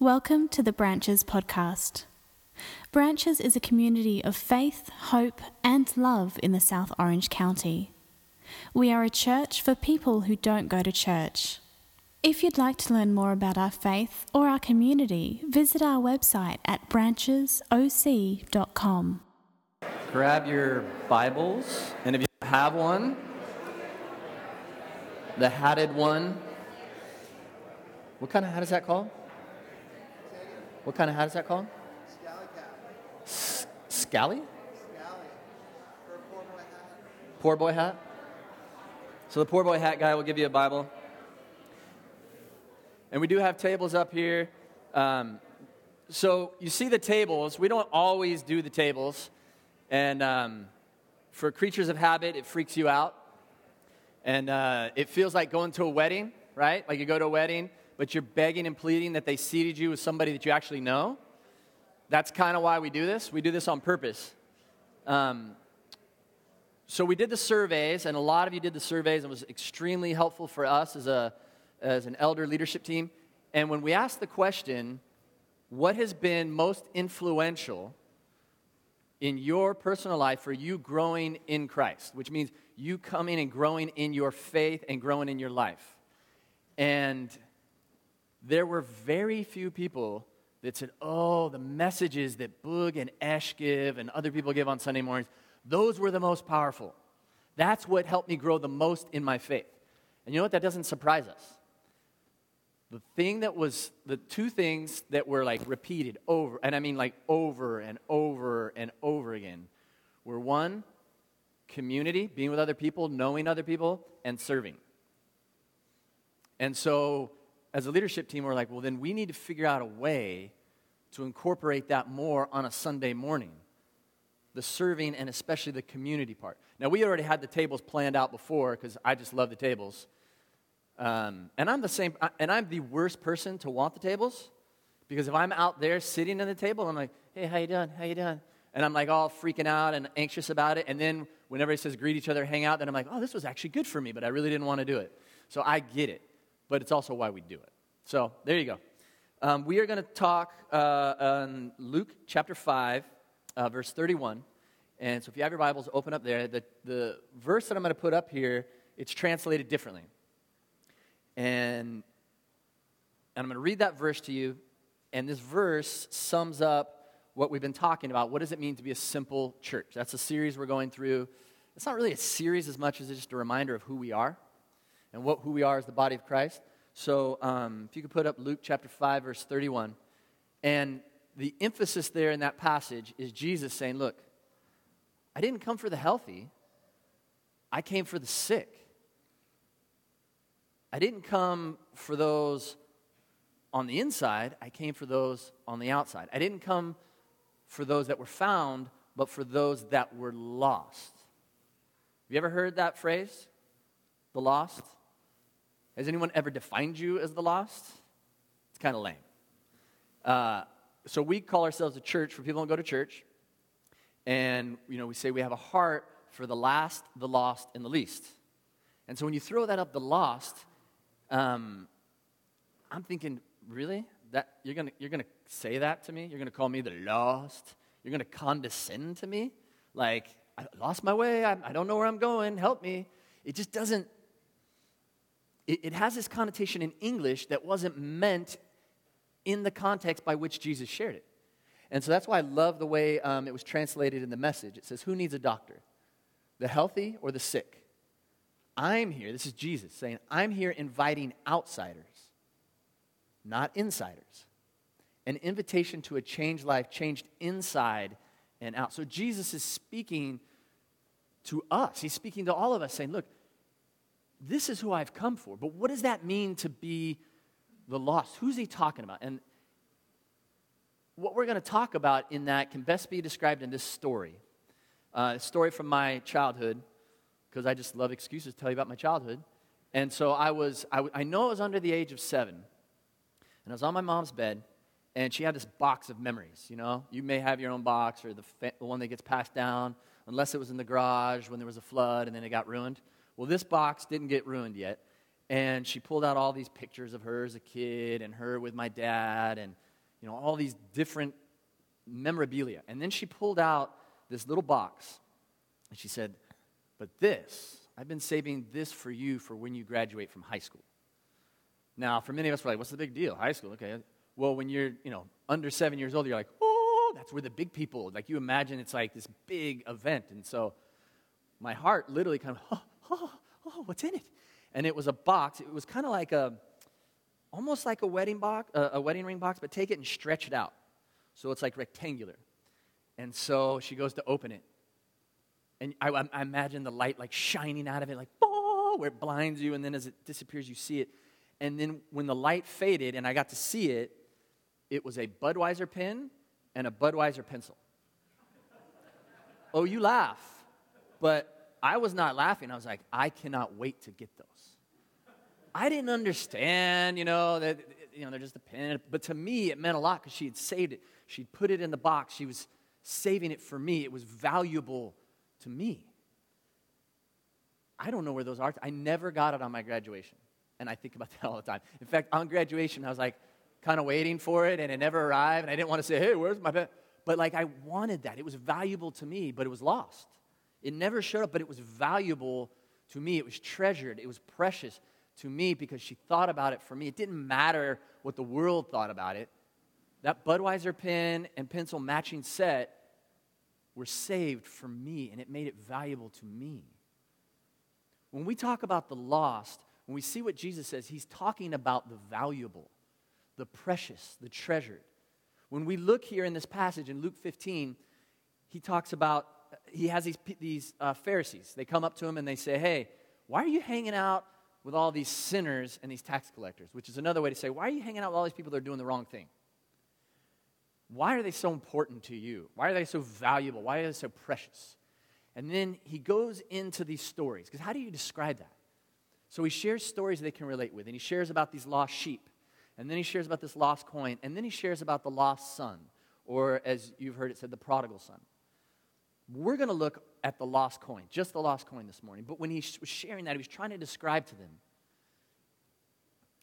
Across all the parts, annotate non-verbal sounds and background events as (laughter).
Welcome to the Branches podcast. Branches is a community of faith, hope, and love in the South Orange County. We are a church for people who don't go to church. If you'd like to learn more about our faith or our community, visit our website at branchesoc.com. Grab your Bibles, and if you have one, the hatted one. What kind of hat is that called? What kind of hat is that called? Scally cap. S- scally? Scally. For a poor boy hat. Poor boy hat? So the poor boy hat guy will give you a Bible. And we do have tables up here. Um, so you see the tables. We don't always do the tables. And um, for creatures of habit, it freaks you out. And uh, it feels like going to a wedding, right? Like you go to a wedding, but you're begging and pleading that they seated you with somebody that you actually know. That's kind of why we do this. We do this on purpose. Um, so we did the surveys, and a lot of you did the surveys, and it was extremely helpful for us as, a, as an elder leadership team. And when we asked the question, what has been most influential in your personal life for you growing in Christ, which means you coming and growing in your faith and growing in your life. And there were very few people that said, Oh, the messages that Boog and Esh give and other people give on Sunday mornings, those were the most powerful. That's what helped me grow the most in my faith. And you know what? That doesn't surprise us. The thing that was, the two things that were like repeated over, and I mean like over and over and over again, were one, community, being with other people, knowing other people, and serving. And so, as a leadership team, we're like, well, then we need to figure out a way to incorporate that more on a Sunday morning the serving and especially the community part. Now, we already had the tables planned out before because I just love the tables. Um, and I'm the same, and I'm the worst person to want the tables because if I'm out there sitting at the table, I'm like, hey, how you doing? How you doing? And I'm like all freaking out and anxious about it. And then whenever he says greet each other, hang out, then I'm like, oh, this was actually good for me, but I really didn't want to do it. So I get it, but it's also why we do it. So there you go. Um, we are going to talk uh, on Luke chapter 5, uh, verse 31. And so if you have your Bibles, open up there. The, the verse that I'm going to put up here, it's translated differently. And, and I'm going to read that verse to you. And this verse sums up what we've been talking about. What does it mean to be a simple church? That's a series we're going through. It's not really a series as much as it's just a reminder of who we are and what who we are as the body of Christ. So um, if you could put up Luke chapter 5, verse 31. And the emphasis there in that passage is Jesus saying, Look, I didn't come for the healthy, I came for the sick. I didn't come for those on the inside, I came for those on the outside. I didn't come for those that were found, but for those that were lost. Have you ever heard that phrase? The lost? Has anyone ever defined you as the lost? It's kind of lame. Uh, so we call ourselves a church for people who don't go to church. And, you know, we say we have a heart for the last, the lost, and the least. And so when you throw that up, the lost, um, I'm thinking, really? That you're gonna you're gonna say that to me? You're gonna call me the lost? You're gonna condescend to me? Like I lost my way. I, I don't know where I'm going. Help me. It just doesn't. It, it has this connotation in English that wasn't meant in the context by which Jesus shared it. And so that's why I love the way um, it was translated in the message. It says, Who needs a doctor? The healthy or the sick? I'm here, this is Jesus saying, I'm here inviting outsiders, not insiders. An invitation to a changed life, changed inside and out. So Jesus is speaking to us. He's speaking to all of us, saying, Look, this is who I've come for. But what does that mean to be the lost? Who's he talking about? And what we're going to talk about in that can best be described in this story. Uh, a story from my childhood, because I just love excuses to tell you about my childhood. And so I was, I, I know I was under the age of seven. And I was on my mom's bed, and she had this box of memories. You know, you may have your own box or the, fa- the one that gets passed down, unless it was in the garage when there was a flood and then it got ruined. Well, this box didn't get ruined yet. And she pulled out all these pictures of her as a kid and her with my dad and you know, all these different memorabilia. And then she pulled out this little box and she said, But this, I've been saving this for you for when you graduate from high school. Now, for many of us, we're like, What's the big deal? High school, okay. Well, when you're, you know, under seven years old, you're like, Oh, that's where the big people, like you imagine it's like this big event. And so my heart literally kind of, (laughs) oh, oh what's in it? And it was a box. It was kind of like a, almost like a wedding box, a wedding ring box, but take it and stretch it out. So it's like rectangular. And so she goes to open it. And I, I imagine the light like shining out of it, like, oh, where it blinds you. And then as it disappears, you see it. And then when the light faded and I got to see it, it was a Budweiser pen and a Budweiser pencil. oh, you laugh. But I was not laughing. I was like, I cannot wait to get those. I didn't understand, you know, that you know, they're just a pen. But to me, it meant a lot because she had saved it. She'd put it in the box. She was saving it for me. It was valuable to me. I don't know where those are. I never got it on my graduation. And I think about that all the time. In fact, on graduation, I was like kind of waiting for it and it never arrived. And I didn't want to say, hey, where's my pen? But like I wanted that. It was valuable to me, but it was lost. It never showed up, but it was valuable to me. It was treasured. It was precious to me because she thought about it for me. It didn't matter what the world thought about it. That Budweiser pen and pencil matching set were saved for me, and it made it valuable to me. When we talk about the lost, when we see what Jesus says, he's talking about the valuable, the precious, the treasured. When we look here in this passage in Luke 15, he talks about, he has these, these uh, Pharisees. They come up to him and they say, Hey, why are you hanging out with all these sinners and these tax collectors, which is another way to say, why are you hanging out with all these people that are doing the wrong thing? Why are they so important to you? Why are they so valuable? Why are they so precious? And then he goes into these stories, because how do you describe that? So he shares stories they can relate with, and he shares about these lost sheep, and then he shares about this lost coin, and then he shares about the lost son, or as you've heard it said, the prodigal son. We're going to look at the lost coin, just the lost coin this morning. But when he was sharing that, he was trying to describe to them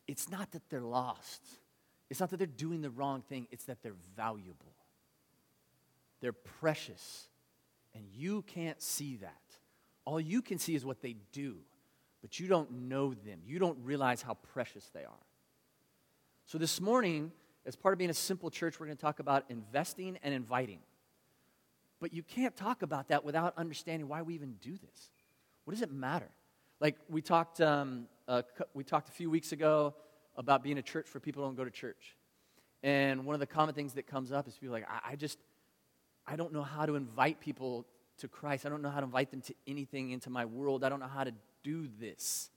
it's not that they're lost, it's not that they're doing the wrong thing, it's that they're valuable. They're precious. And you can't see that. All you can see is what they do, but you don't know them. You don't realize how precious they are. So, this morning, as part of being a simple church, we're going to talk about investing and inviting. But you can't talk about that without understanding why we even do this. What does it matter? Like we talked, um, uh, we talked a few weeks ago about being a church for people who don't go to church. And one of the common things that comes up is people like, I, I just, I don't know how to invite people to Christ. I don't know how to invite them to anything into my world. I don't know how to do this,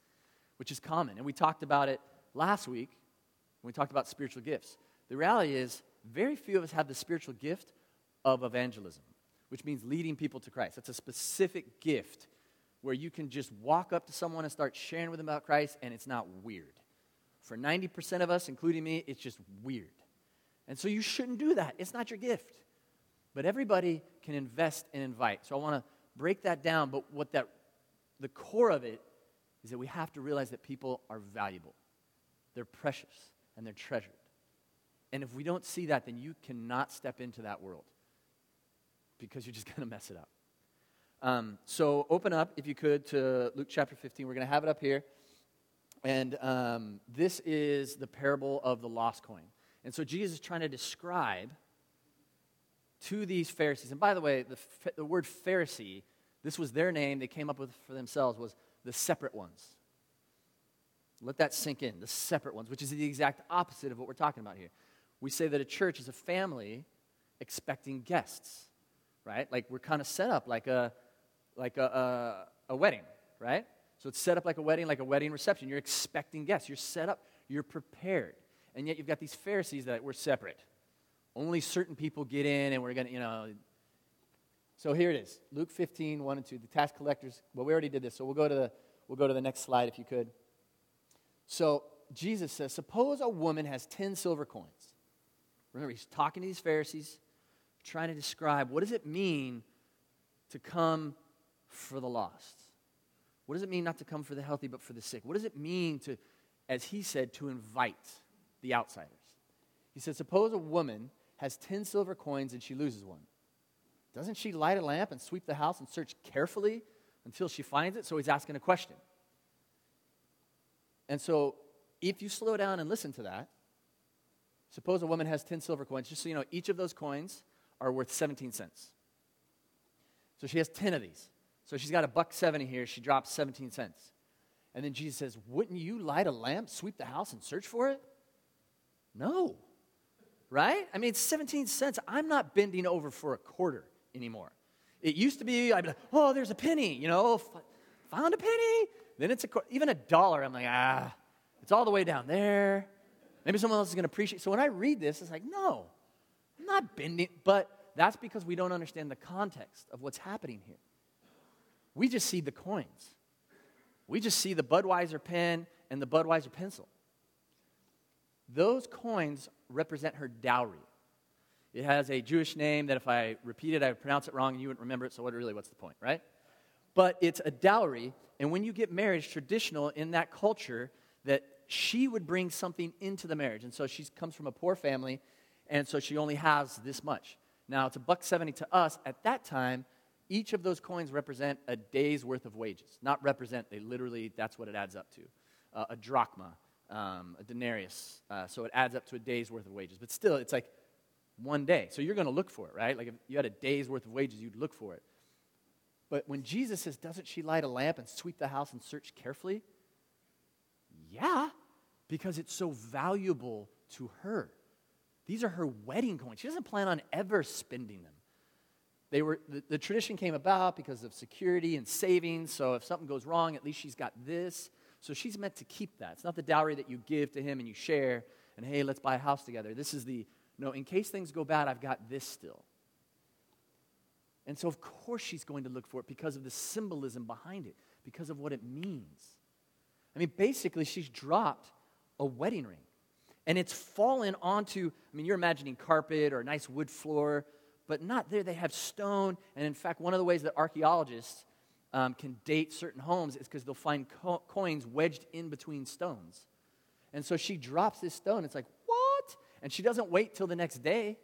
which is common. And we talked about it last week when we talked about spiritual gifts. The reality is, very few of us have the spiritual gift of evangelism which means leading people to Christ. That's a specific gift where you can just walk up to someone and start sharing with them about Christ, and it's not weird. For 90% of us, including me, it's just weird. And so you shouldn't do that. It's not your gift. But everybody can invest and invite. So I want to break that down, but what that the core of it is that we have to realize that people are valuable. They're precious and they're treasured. And if we don't see that, then you cannot step into that world because you're just (laughs) going to mess it up. Um, so open up, if you could, to Luke chapter 15. We're going to have it up here. And um, this is the parable of the lost coin. And so Jesus is trying to describe to these Pharisees, and by the way, the, the word Pharisee, this was their name they came up with for themselves, was the separate ones. Let that sink in, the separate ones, which is the exact opposite of what we're talking about here. We say that a church is a family expecting guests right? Like we're kind of set up like a like a, a, a wedding, right? So it's set up like a wedding, like a wedding reception. You're expecting guests. You're set up. You're prepared. And yet you've got these Pharisees that we're separate. Only certain people get in, and we're going to, you know. So here it is Luke 15, 1 and 2. The tax collectors, well, we already did this, so we'll go to the, we'll go to the next slide if you could. So Jesus says, Suppose a woman has 10 silver coins. Remember, he's talking to these Pharisees trying to describe what does it mean to come for the lost? What does it mean not to come for the healthy but for the sick? What does it mean to, as he said, to invite the outsiders? He said, Suppose a woman has 10 silver coins and she loses one. Doesn't she light a lamp and sweep the house and search carefully until she finds it? So he's asking a question. And so if you slow down and listen to that, suppose a woman has 10 silver coins, just so you know, each of those coins are worth 17 cents. So she has 10 of these. So she's got a buck 70 here, she drops 17 cents. And then Jesus says, Wouldn't you light a lamp, sweep the house, and search for it? No. Right? I mean, it's 17 cents. I'm not bending over for a quarter anymore. It used to be, I'd be like, oh, there's a penny, you know, found a penny. Then it's a, even a dollar. I'm like, ah, it's all the way down there. Maybe someone else is going to appreciate. So when I read this, it's like, no, I'm not bending. But that's because we don't understand the context of what's happening here. We just see the coins. We just see the Budweiser pen and the Budweiser pencil. Those coins represent her dowry. It has a Jewish name that if I repeat it, I would pronounce it wrong and you wouldn't remember it, so what, really, what's the point, right? But it's a dowry, and when you get married, it's traditional in that culture that she would bring something into the marriage. And so she comes from a poor family, and so she only has this much. Now, it's a buck 70 to us. At that time, each of those coins represent a day's worth of wages. Not represent, they literally, that's what it adds up to. Uh, a drachma, um, a denarius. Uh, so it adds up to a day's worth of wages. But still, it's like one day. So you're going to look for it, right? Like if you had a day's worth of wages, you'd look for it. But when Jesus says, Doesn't she light a lamp and sweep the house and search carefully? Yeah, because it's so valuable to her. These are her wedding coins. She doesn't plan on ever spending them. They were, the, the tradition came about because of security and savings. So if something goes wrong, at least she's got this. So she's meant to keep that. It's not the dowry that you give to him and you share and hey, let's buy a house together. This is the no, in case things go bad, I've got this still. And so, of course, she's going to look for it because of the symbolism behind it, because of what it means. I mean, basically, she's dropped a wedding ring. And it's fallen onto, I mean, you're imagining carpet or a nice wood floor, but not there. They have stone. And in fact, one of the ways that archaeologists um, can date certain homes is because they'll find co- coins wedged in between stones. And so she drops this stone. It's like, what? And she doesn't wait till the next day.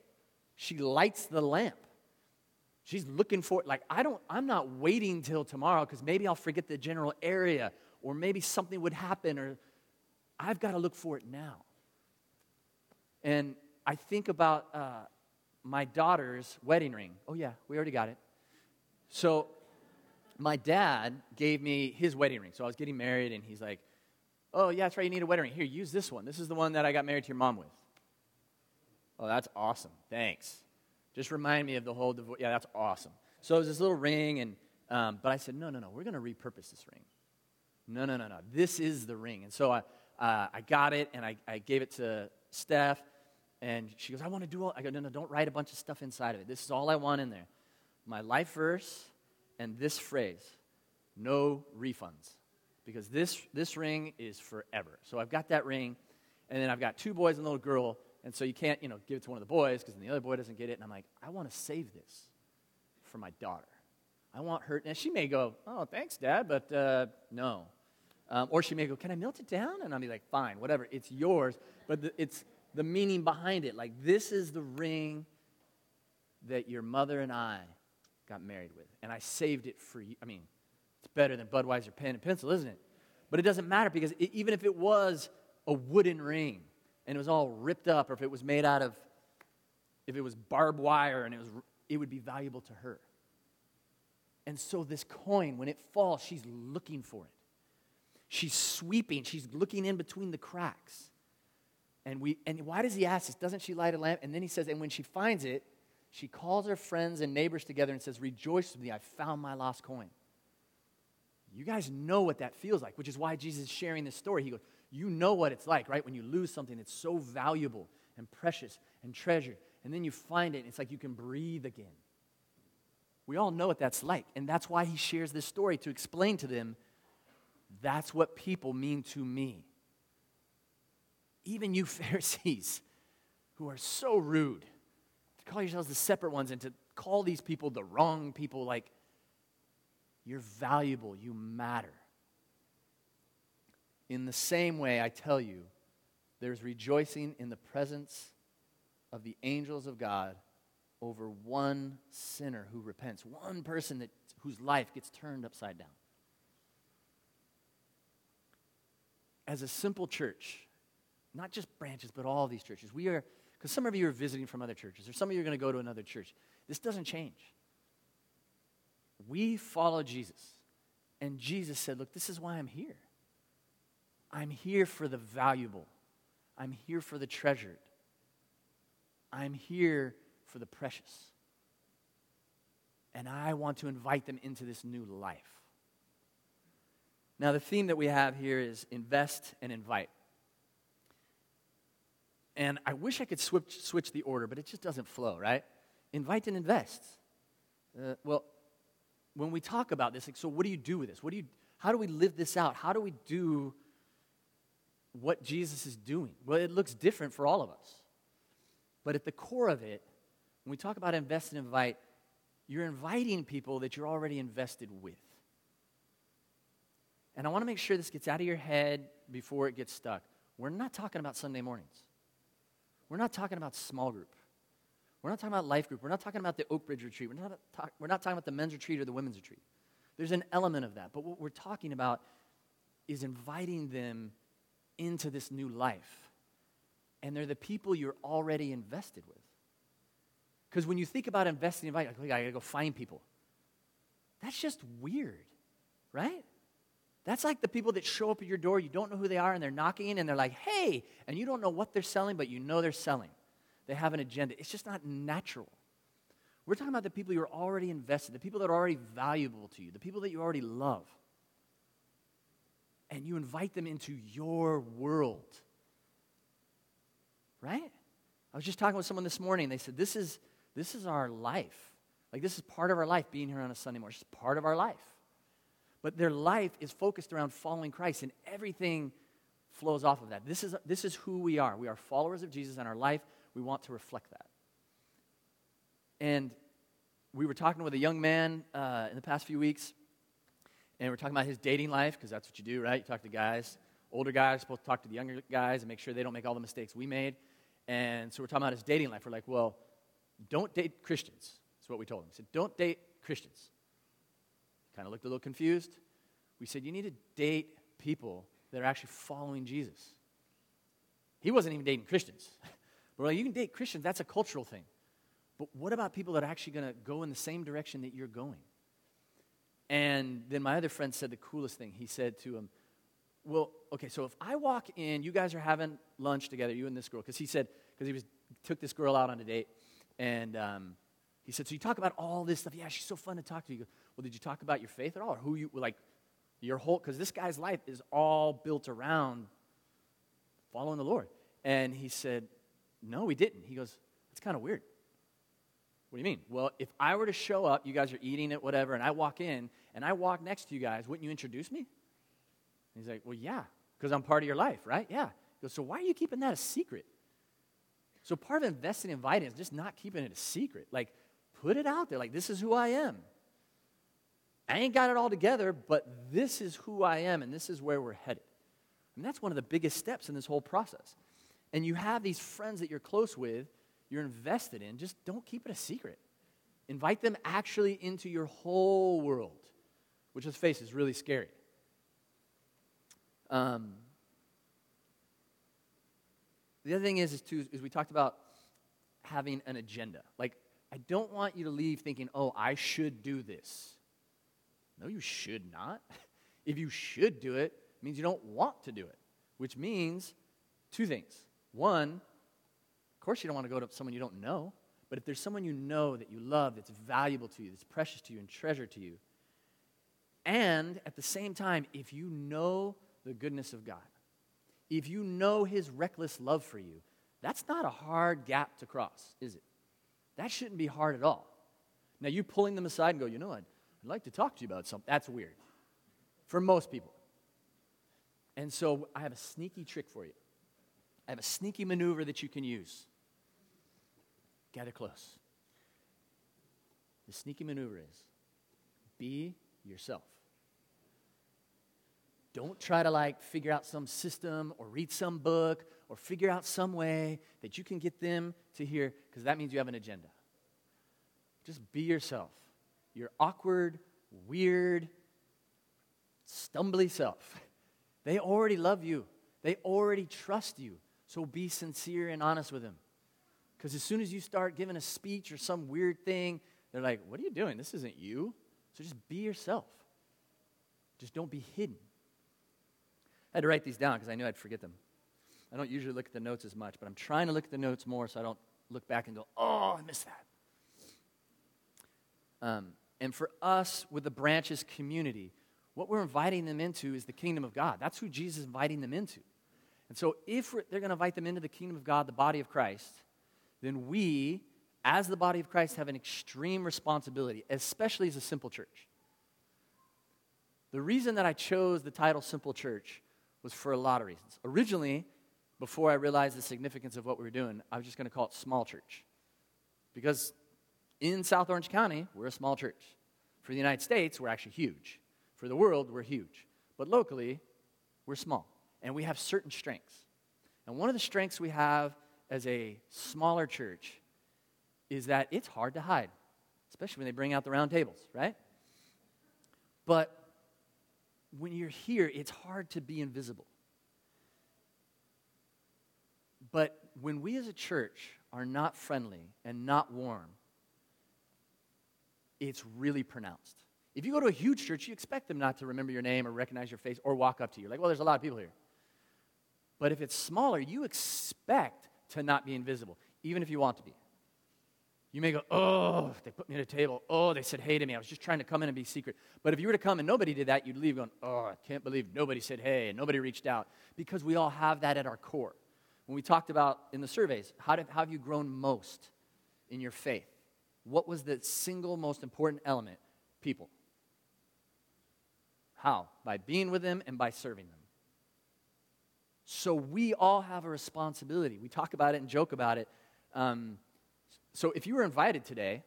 She lights the lamp. She's looking for it. Like, I don't, I'm not waiting till tomorrow because maybe I'll forget the general area or maybe something would happen or I've got to look for it now. And I think about uh, my daughter's wedding ring. Oh, yeah, we already got it. So, my dad gave me his wedding ring. So, I was getting married, and he's like, Oh, yeah, that's right, you need a wedding ring. Here, use this one. This is the one that I got married to your mom with. Oh, that's awesome. Thanks. Just remind me of the whole divorce. Yeah, that's awesome. So, it was this little ring, and um, but I said, No, no, no, we're going to repurpose this ring. No, no, no, no. This is the ring. And so I, uh, I got it and I, I gave it to Steph. And she goes, I want to do all. I go, no, no, don't write a bunch of stuff inside of it. This is all I want in there. My life verse and this phrase no refunds. Because this, this ring is forever. So I've got that ring. And then I've got two boys and a little girl. And so you can't, you know, give it to one of the boys because then the other boy doesn't get it. And I'm like, I want to save this for my daughter. I want her. And she may go, Oh, thanks, Dad, but uh, no. Um, or she may go, Can I melt it down? And I'll be like, Fine, whatever. It's yours. But the, it's the meaning behind it. Like, this is the ring that your mother and I got married with. And I saved it for you. I mean, it's better than Budweiser pen and pencil, isn't it? But it doesn't matter because it, even if it was a wooden ring and it was all ripped up, or if it was made out of, if it was barbed wire and it was, it would be valuable to her. And so this coin, when it falls, she's looking for it. She's sweeping, she's looking in between the cracks. And, we, and why does he ask this? Doesn't she light a lamp? And then he says, and when she finds it, she calls her friends and neighbors together and says, Rejoice with me, I found my lost coin. You guys know what that feels like, which is why Jesus is sharing this story. He goes, You know what it's like, right? When you lose something that's so valuable and precious and treasured, and then you find it, and it's like you can breathe again. We all know what that's like. And that's why he shares this story to explain to them that's what people mean to me. Even you (laughs) Pharisees who are so rude to call yourselves the separate ones and to call these people the wrong people, like, you're valuable, you matter. In the same way, I tell you, there's rejoicing in the presence of the angels of God over one sinner who repents, one person that, whose life gets turned upside down. As a simple church, not just branches, but all these churches, we are, because some of you are visiting from other churches, or some of you are going to go to another church. This doesn't change. We follow Jesus. And Jesus said, Look, this is why I'm here. I'm here for the valuable, I'm here for the treasured, I'm here for the precious. And I want to invite them into this new life. Now, the theme that we have here is invest and invite. And I wish I could switch, switch the order, but it just doesn't flow, right? Invite and invest. Uh, well, when we talk about this, like, so what do you do with this? What do you, how do we live this out? How do we do what Jesus is doing? Well, it looks different for all of us. But at the core of it, when we talk about invest and invite, you're inviting people that you're already invested with. And I want to make sure this gets out of your head before it gets stuck. We're not talking about Sunday mornings. We're not talking about small group. We're not talking about life group. We're not talking about the Oak retreat. We're not, talk, we're not talking about the men's retreat or the women's retreat. There's an element of that. But what we're talking about is inviting them into this new life. And they're the people you're already invested with. Because when you think about investing in invite, like, I gotta go find people. That's just weird, right? That's like the people that show up at your door, you don't know who they are, and they're knocking, in and they're like, hey, and you don't know what they're selling, but you know they're selling. They have an agenda. It's just not natural. We're talking about the people you're already invested, the people that are already valuable to you, the people that you already love. And you invite them into your world. Right? I was just talking with someone this morning. They said, This is, this is our life. Like, this is part of our life being here on a Sunday morning. It's part of our life. But their life is focused around following Christ, and everything flows off of that. This is, this is who we are. We are followers of Jesus, and our life we want to reflect that. And we were talking with a young man uh, in the past few weeks, and we are talking about his dating life, because that's what you do, right? You talk to guys. Older guys are supposed to talk to the younger guys and make sure they don't make all the mistakes we made. And so we're talking about his dating life. We're like, well, don't date Christians. That's what we told him. We said, don't date Christians. Kind of looked a little confused. We said, you need to date people that are actually following Jesus. He wasn't even dating Christians. (laughs) Well, you can date Christians, that's a cultural thing. But what about people that are actually going to go in the same direction that you're going? And then my other friend said the coolest thing. He said to him, Well, okay, so if I walk in, you guys are having lunch together, you and this girl, because he said, because he was, took this girl out on a date, and um, he said, So you talk about all this stuff. Yeah, she's so fun to talk to. You go, Well, did you talk about your faith at all? Or who you, like, your whole, because this guy's life is all built around following the Lord. And he said, no, we didn't. He goes, That's kind of weird. What do you mean? Well, if I were to show up, you guys are eating it, whatever, and I walk in and I walk next to you guys, wouldn't you introduce me? And he's like, Well, yeah, because I'm part of your life, right? Yeah. He goes, So why are you keeping that a secret? So part of investing in inviting is just not keeping it a secret. Like, put it out there. Like, this is who I am. I ain't got it all together, but this is who I am, and this is where we're headed. And that's one of the biggest steps in this whole process and you have these friends that you're close with, you're invested in, just don't keep it a secret. Invite them actually into your whole world, which, let's face, is really scary. Um, the other thing is, is, too, is we talked about having an agenda. Like, I don't want you to leave thinking, oh, I should do this. No, you should not. (laughs) if you should do it, it means you don't want to do it, which means two things. One, of course, you don't want to go to someone you don't know, but if there's someone you know that you love, that's valuable to you, that's precious to you, and treasure to you, and at the same time, if you know the goodness of God, if you know His reckless love for you, that's not a hard gap to cross, is it? That shouldn't be hard at all. Now, you pulling them aside and go, you know, I'd, I'd like to talk to you about something, that's weird for most people. And so I have a sneaky trick for you. I have a sneaky maneuver that you can use. Gather close. The sneaky maneuver is be yourself. Don't try to like figure out some system or read some book or figure out some way that you can get them to hear, because that means you have an agenda. Just be yourself. Your awkward, weird, stumbly self. They already love you, they already trust you. So be sincere and honest with them. Because as soon as you start giving a speech or some weird thing, they're like, What are you doing? This isn't you. So just be yourself. Just don't be hidden. I had to write these down because I knew I'd forget them. I don't usually look at the notes as much, but I'm trying to look at the notes more so I don't look back and go, oh, I missed that. Um, and for us with the branches community, what we're inviting them into is the kingdom of God. That's who Jesus is inviting them into. And so if they're going to invite them into the kingdom of God, the body of Christ, then we, as the body of Christ, have an extreme responsibility, especially as a simple church. The reason that I chose the title Simple Church was for a lot of reasons. Originally, before I realized the significance of what we were doing, I was just going to call it small church. Because in South Orange County, we're a small church. For the United States, we're actually huge. For the world, we're huge. But locally, we're small. And we have certain strengths. And one of the strengths we have as a smaller church is that it's hard to hide, especially when they bring out the round tables, right? But when you're here, it's hard to be invisible. But when we as a church are not friendly and not warm, it's really pronounced. If you go to a huge church, you expect them not to remember your name or recognize your face or walk up to you. Like, well, there's a lot of people here. But if it's smaller, you expect to not be invisible, even if you want to be. You may go, oh, they put me at a table. Oh, they said hey to me. I was just trying to come in and be secret. But if you were to come and nobody did that, you'd leave going, oh, I can't believe nobody said hey and nobody reached out. Because we all have that at our core. When we talked about in the surveys, how, did, how have you grown most in your faith? What was the single most important element? People. How? By being with them and by serving them. So we all have a responsibility. We talk about it and joke about it. Um, so if you were invited today,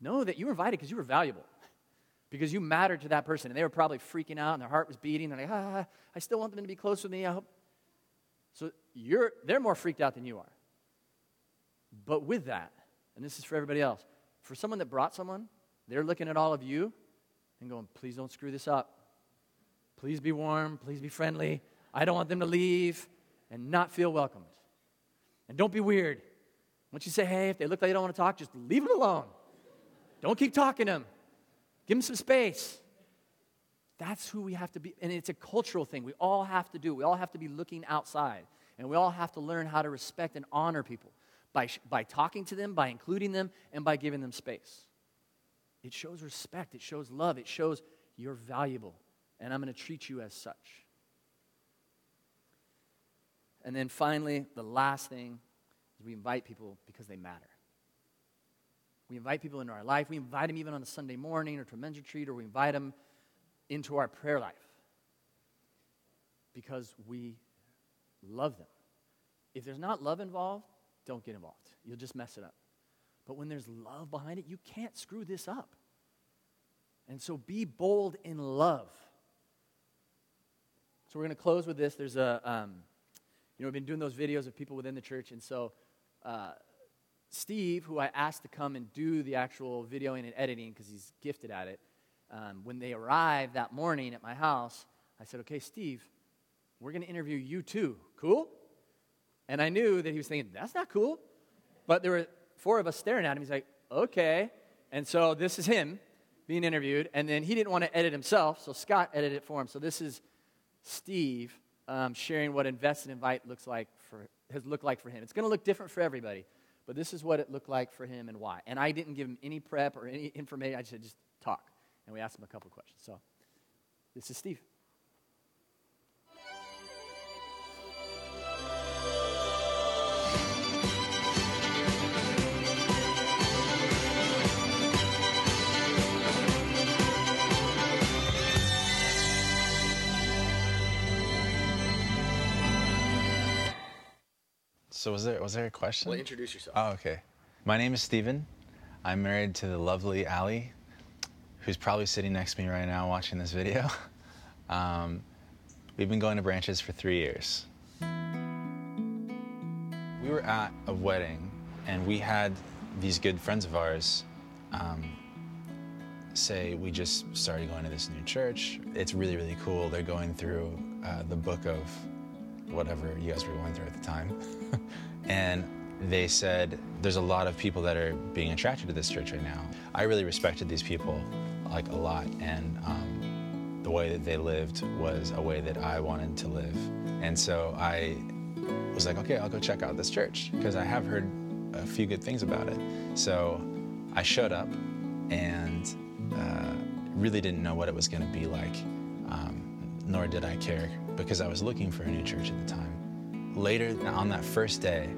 know that you were invited because you were valuable, (laughs) because you mattered to that person. And they were probably freaking out and their heart was beating. They're like, ah, I still want them to be close with me. I hope. So you're, they're more freaked out than you are. But with that, and this is for everybody else, for someone that brought someone, they're looking at all of you and going, please don't screw this up. Please be warm. Please be friendly. I don't want them to leave and not feel welcomed. And don't be weird. Once you say, hey, if they look like they don't want to talk, just leave them alone. Don't keep talking to them. Give them some space. That's who we have to be. And it's a cultural thing. We all have to do. We all have to be looking outside. And we all have to learn how to respect and honor people by, by talking to them, by including them, and by giving them space. It shows respect. It shows love. It shows you're valuable. And I'm going to treat you as such. And then finally, the last thing is we invite people because they matter. We invite people into our life. We invite them even on a Sunday morning or to a men's retreat, or we invite them into our prayer life because we love them. If there's not love involved, don't get involved. You'll just mess it up. But when there's love behind it, you can't screw this up. And so be bold in love. So we're going to close with this. There's a, um, you know, we've been doing those videos of people within the church, and so uh, Steve, who I asked to come and do the actual videoing and editing because he's gifted at it, um, when they arrived that morning at my house, I said, Okay, Steve, we're going to interview you too. Cool? And I knew that he was thinking, That's not cool. But there were four of us staring at him. He's like, Okay. And so this is him being interviewed. And then he didn't want to edit himself, so Scott edited it for him. So this is Steve um, sharing what Invest and Invite looks like for has looked like for him. It's going to look different for everybody, but this is what it looked like for him and why. And I didn't give him any prep or any information. I just said, just talk. And we asked him a couple questions. So this is Steve. So was there was there a question? Well, introduce yourself. Oh, okay. My name is Steven. I'm married to the lovely Allie, who's probably sitting next to me right now watching this video. (laughs) Um, we've been going to branches for three years. We were at a wedding, and we had these good friends of ours um, say we just started going to this new church. It's really, really cool. They're going through uh, the book of whatever you guys were going through at the time. (laughs) and they said there's a lot of people that are being attracted to this church right now. I really respected these people like a lot, and um, the way that they lived was a way that I wanted to live. And so I was like, okay, I'll go check out this church because I have heard a few good things about it. So I showed up and uh, really didn't know what it was going to be like, um, nor did I care because I was looking for a new church at the time. Later on that first day,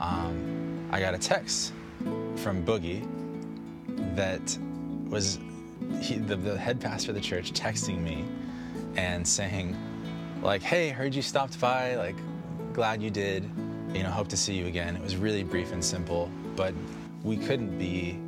um, I got a text from Boogie that was he, the, the head pastor of the church texting me and saying, like, hey, heard you stopped by, like, glad you did, you know, hope to see you again. It was really brief and simple, but we couldn't be,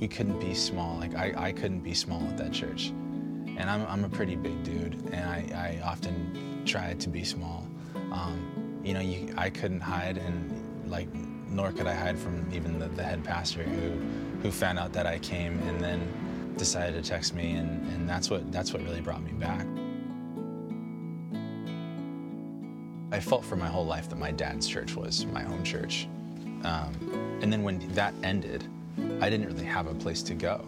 we couldn't be small. Like, I, I couldn't be small at that church. And I'm, I'm a pretty big dude, and I, I often try to be small. Um, you know, you, I couldn't hide, and like, nor could I hide from even the, the head pastor who, who found out that I came and then decided to text me, and, and that's what that's what really brought me back. I felt for my whole life that my dad's church was my home church. Um, and then when that ended, I didn't really have a place to go.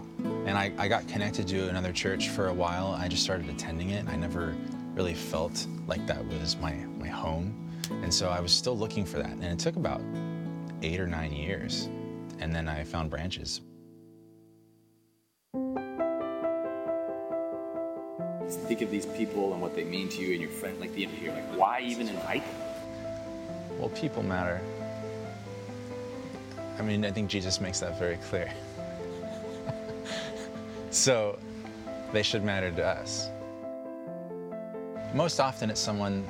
And I, I got connected to another church for a while. I just started attending it. I never really felt like that was my, my home. And so I was still looking for that. And it took about eight or nine years. And then I found branches. Think of these people and what they mean to you and your friend, like the you're like, why even invite them? Well, people matter. I mean, I think Jesus makes that very clear. (laughs) so they should matter to us. Most often, it's someone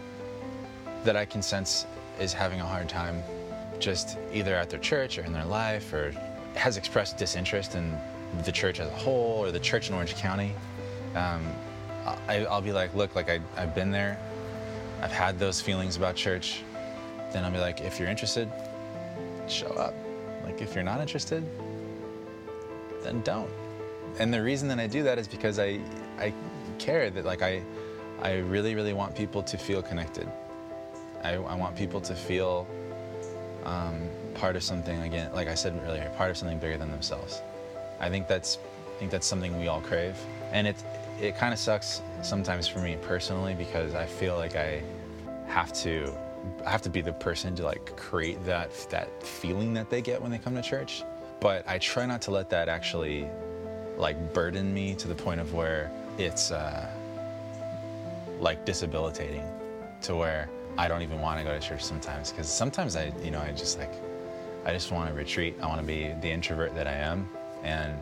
that I can sense is having a hard time just either at their church or in their life or has expressed disinterest in the church as a whole or the church in Orange County. Um, I, will be like, look, like I, I've been there. I've had those feelings about church. Then I'll be like, if you're interested, show up. Like if you're not interested, then don't. And the reason that I do that is because I, I care that like I, I really, really want people to feel connected. I, I want people to feel um, part of something again, like I said earlier, part of something bigger than themselves. I think that's, I think that's something we all crave, and it's it kind of sucks sometimes for me personally because I feel like I have to I have to be the person to like create that that feeling that they get when they come to church. But I try not to let that actually like burden me to the point of where it's uh, like disabilitating to where I don't even want to go to church sometimes because sometimes I you know I just like I just want to retreat. I want to be the introvert that I am and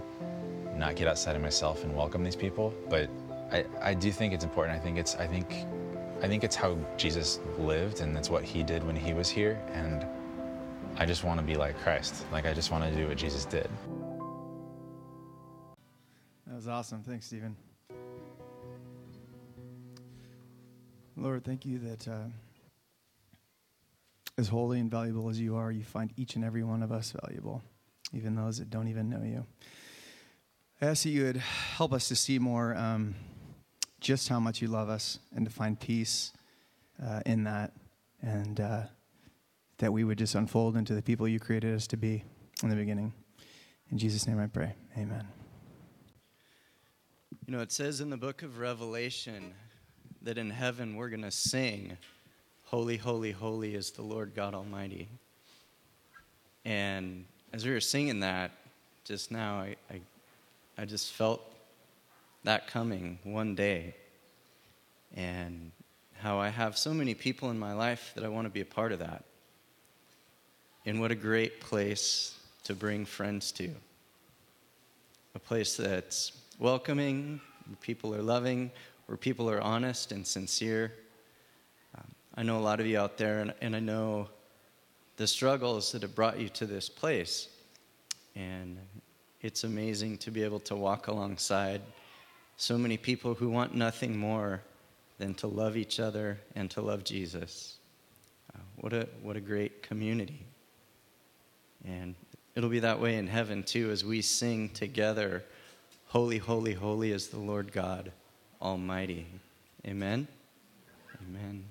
not get outside of myself and welcome these people. But I, I do think it's important. I think it's I think I think it's how Jesus lived and it's what he did when he was here. And I just want to be like Christ. Like I just want to do what Jesus did. That was awesome. Thanks, Stephen. Lord, thank you that uh, as holy and valuable as you are, you find each and every one of us valuable, even those that don't even know you. I ask that you would help us to see more um, just how much you love us and to find peace uh, in that, and uh, that we would just unfold into the people you created us to be in the beginning. In Jesus' name I pray. Amen. You know, it says in the book of Revelation that in heaven we're going to sing, Holy, holy, holy is the Lord God Almighty. And as we were singing that just now, I, I I just felt that coming one day. And how I have so many people in my life that I want to be a part of that. And what a great place to bring friends to. A place that's welcoming, where people are loving, where people are honest and sincere. Um, I know a lot of you out there, and, and I know the struggles that have brought you to this place. And it's amazing to be able to walk alongside so many people who want nothing more than to love each other and to love Jesus. Uh, what a what a great community. And it'll be that way in heaven too as we sing together, Holy, holy, holy is the Lord God Almighty. Amen. Amen.